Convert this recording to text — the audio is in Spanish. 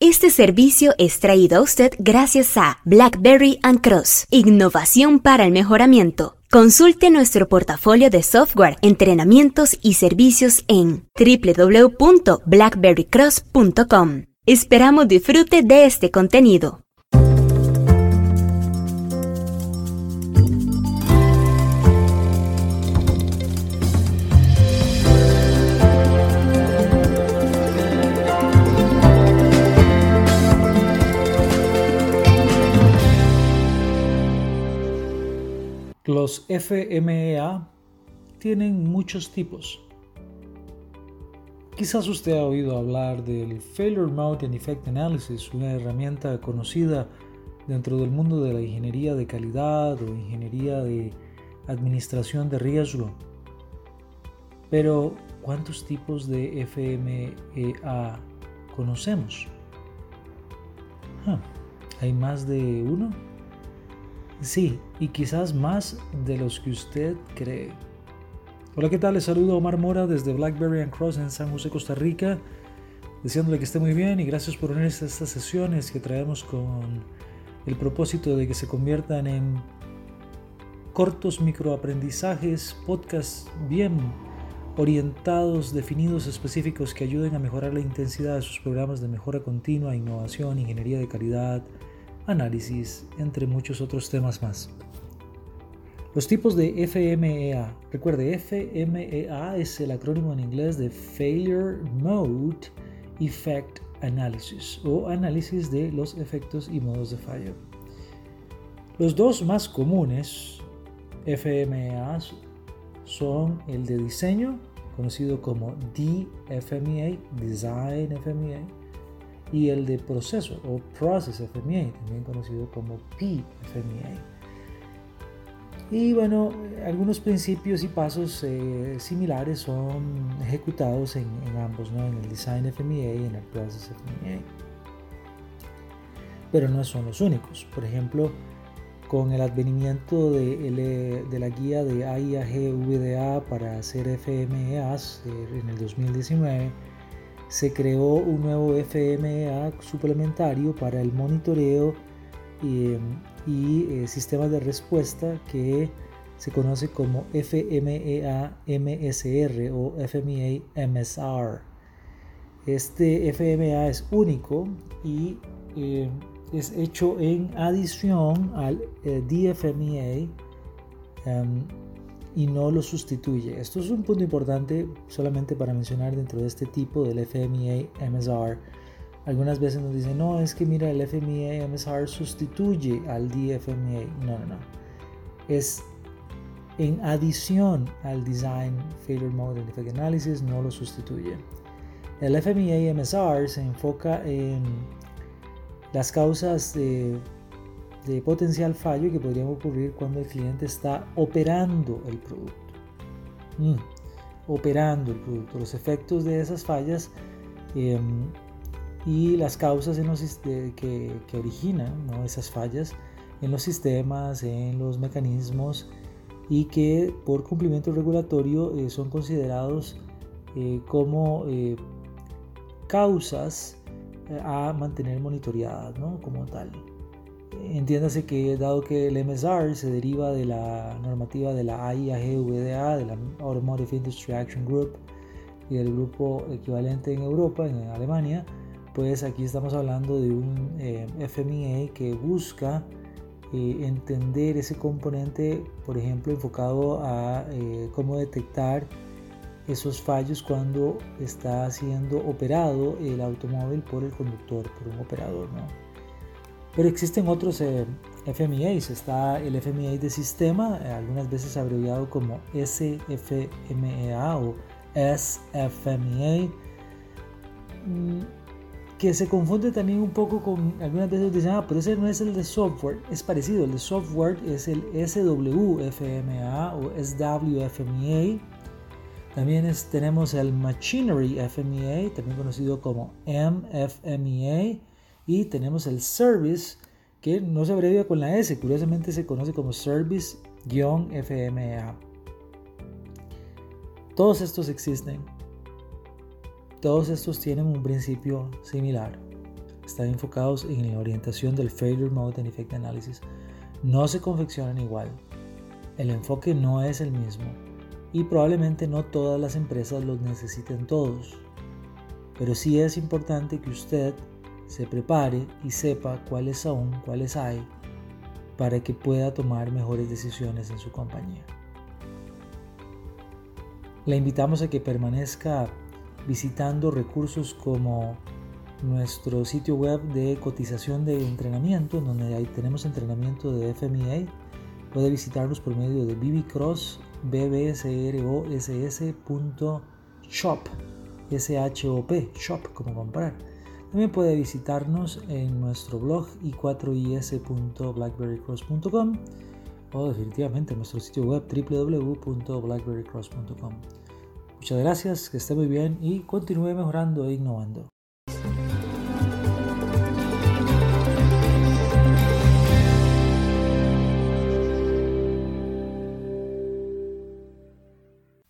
Este servicio es traído a usted gracias a BlackBerry and Cross, innovación para el mejoramiento. Consulte nuestro portafolio de software, entrenamientos y servicios en www.blackberrycross.com. Esperamos disfrute de este contenido. Los FMEA tienen muchos tipos. Quizás usted ha oído hablar del Failure Mode and Effect Analysis, una herramienta conocida dentro del mundo de la ingeniería de calidad o ingeniería de administración de riesgo. Pero, ¿cuántos tipos de FMEA conocemos? Ah, ¿Hay más de uno? Sí, y quizás más de los que usted cree. Hola, ¿qué tal? Les saludo Omar Mora desde Blackberry and Cross en San José, Costa Rica, deseándole que esté muy bien y gracias por unirse a estas sesiones que traemos con el propósito de que se conviertan en cortos microaprendizajes, podcasts bien orientados, definidos, específicos que ayuden a mejorar la intensidad de sus programas de mejora continua, innovación, ingeniería de calidad, análisis, entre muchos otros temas más. Los tipos de FMEA. Recuerde, FMEA es el acrónimo en inglés de Failure Mode Effect Analysis o análisis de los efectos y modos de fallo. Los dos más comunes FMEA son el de diseño, conocido como DFMEA, Design FMEA, y el de proceso o Process FMEA, también conocido como PFMEA. Y bueno, algunos principios y pasos eh, similares son ejecutados en, ambos, ¿no? en el Design FMEA y en el Process FMEA. Pero no son los únicos. Por ejemplo, con el advenimiento de, de la guía de AIAG VDA para hacer FMEAs eh, en el 2019, se creó un nuevo FMEA suplementario para el monitoreo eh, y, eh, sistemas de respuesta que se conoce como FMEA MSR o FMEA MSR. Este FMEA es único y eh, es hecho en adición al DFMEA em, y no lo sustituye. Esto es un punto importante solamente para mencionar dentro de este tipo del FMEA MSR. Algunas veces nos dicen, no, es que mira, el FMEA MSR sustituye al DFMEA. No, no, no. Es en adición al Design Failure Mode and Effect Analysis, no lo sustituye. El FMEA MSR se enfoca en las causas de de potencial fallo que podría ocurrir cuando el cliente está operando el producto. Mm, operando el producto, los efectos de esas fallas em, y las causas en los, que, que, originan esas fallas en los sistemas, en los mecanismos y que por cumplimiento regulatorio eh, son considerados eh, como eh, causas a mantener monitoreadas ¿no? como tal. Entiéndase que dado que el MSR se deriva de la normativa de la AIAG-VDA, de la Automotive Industry Action Group y del grupo equivalente en Europa, en Alemania, pues aquí estamos hablando de un eh, que busca eh, entender ese componente, por ejemplo, enfocado a eh, cómo detectar esos fallos cuando está siendo operado el automóvil por el conductor, por un operador. ¿no? Pero existen otros eh, FMEAs. Está el FMEA de sistema, eh, algunas veces abreviado como SFMEA o SFMEA, mm, que se confunde también un poco con, algunas veces dicen, ah, pero ese no es el de software, es parecido, el de software es el SWFMEA o SWFMEA. También tenemos el Machinery FMEA, también conocido como MFMEA y tenemos el service que no se abrevia con la S, curiosamente se conoce como service-FMEA. Todos estos existen. Todos estos tienen un principio similar. están enfocados en la orientación del Failure Mode and Effect Analysis. No se confeccionan igual. El enfoque no es el mismo y probablemente no todas las empresas los necesiten todos. Pero sí es importante que usted se prepare y sepa cuáles son, cuáles hay, para que pueda tomar mejores decisiones en su compañía. Le invitamos a que permanezca visitando recursos como nuestro sitio web de cotización de entrenamiento, donde ahí tenemos entrenamiento de FMEA. Puede visitarnos por medio de bbcross, shop, como comprar. También puede visitarnos en nuestro blog i4is.blackberrycross.com o definitivamente en nuestro sitio web www.blackberrycross.com. Muchas gracias, que esté muy bien y continúe mejorando e innovando.